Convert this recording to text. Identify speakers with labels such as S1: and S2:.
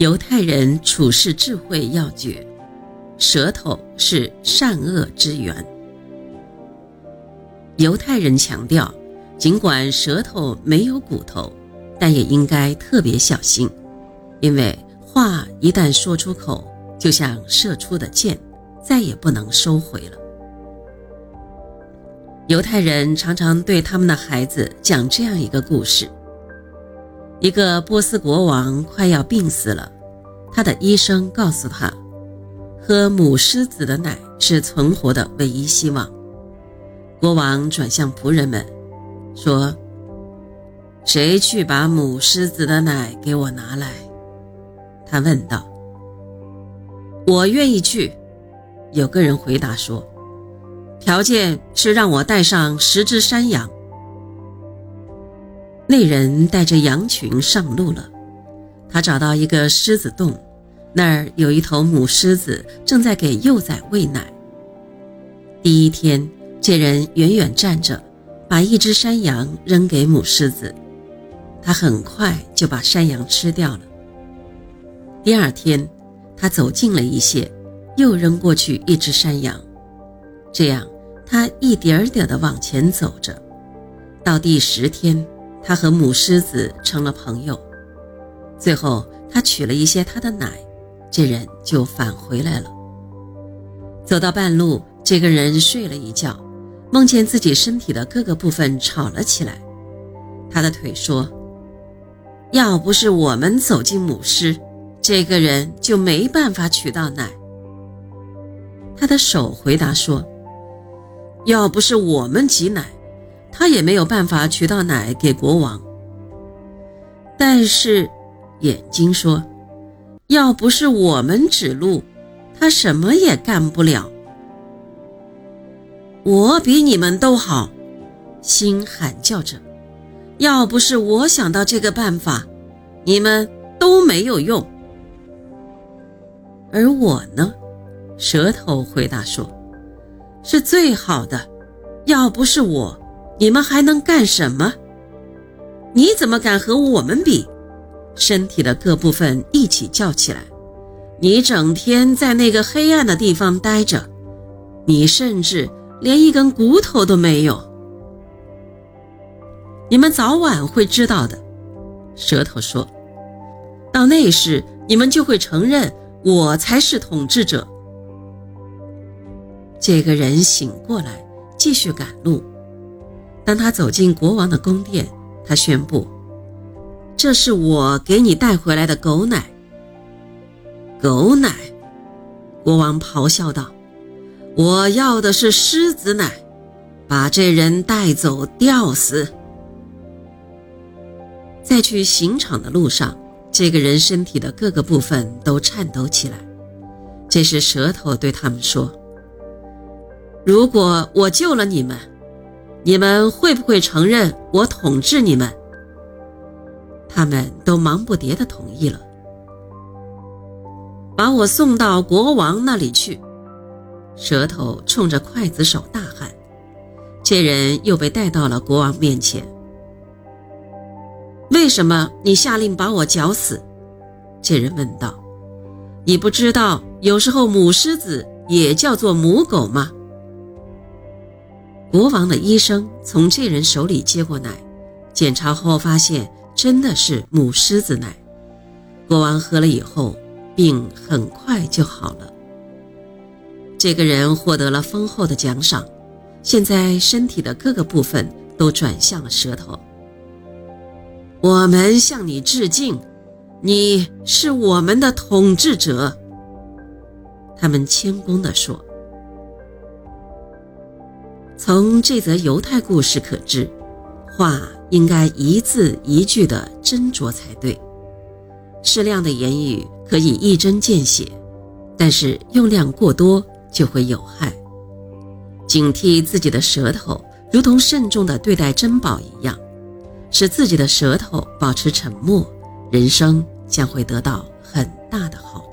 S1: 犹太人处事智慧要诀：舌头是善恶之源。犹太人强调，尽管舌头没有骨头，但也应该特别小心，因为话一旦说出口，就像射出的箭，再也不能收回了。犹太人常常对他们的孩子讲这样一个故事。一个波斯国王快要病死了，他的医生告诉他，喝母狮子的奶是存活的唯一希望。国王转向仆人们，说：“谁去把母狮子的奶给我拿来？”他问道。“我愿意去。”有个人回答说，“条件是让我带上十只山羊。”那人带着羊群上路了。他找到一个狮子洞，那儿有一头母狮子正在给幼崽喂奶。第一天，这人远远站着，把一只山羊扔给母狮子，他很快就把山羊吃掉了。第二天，他走近了一些，又扔过去一只山羊，这样他一点儿点地往前走着，到第十天。他和母狮子成了朋友，最后他取了一些他的奶，这人就返回来了。走到半路，这个人睡了一觉，梦见自己身体的各个部分吵了起来。他的腿说：“要不是我们走进母狮，这个人就没办法取到奶。”他的手回答说：“要不是我们挤奶。”他也没有办法取到奶给国王。但是，眼睛说：“要不是我们指路，他什么也干不了。”我比你们都好，心喊叫着：“要不是我想到这个办法，你们都没有用。”而我呢，舌头回答说：“是最好的，要不是我。”你们还能干什么？你怎么敢和我们比？身体的各部分一起叫起来。你整天在那个黑暗的地方待着，你甚至连一根骨头都没有。你们早晚会知道的。舌头说：“到那时，你们就会承认我才是统治者。”这个人醒过来，继续赶路。当他走进国王的宫殿，他宣布：“这是我给你带回来的狗奶。”狗奶，国王咆哮道：“我要的是狮子奶，把这人带走吊死。”在去刑场的路上，这个人身体的各个部分都颤抖起来。这时，舌头对他们说：“如果我救了你们。”你们会不会承认我统治你们？他们都忙不迭地同意了。把我送到国王那里去！舌头冲着刽子手大喊。这人又被带到了国王面前。为什么你下令把我绞死？这人问道。你不知道有时候母狮子也叫做母狗吗？国王的医生从这人手里接过奶，检查后发现真的是母狮子奶。国王喝了以后，病很快就好了。这个人获得了丰厚的奖赏，现在身体的各个部分都转向了舌头。我们向你致敬，你是我们的统治者。他们谦恭地说。从这则犹太故事可知，话应该一字一句的斟酌才对。适量的言语可以一针见血，但是用量过多就会有害。警惕自己的舌头，如同慎重地对待珍宝一样，使自己的舌头保持沉默，人生将会得到很大的好。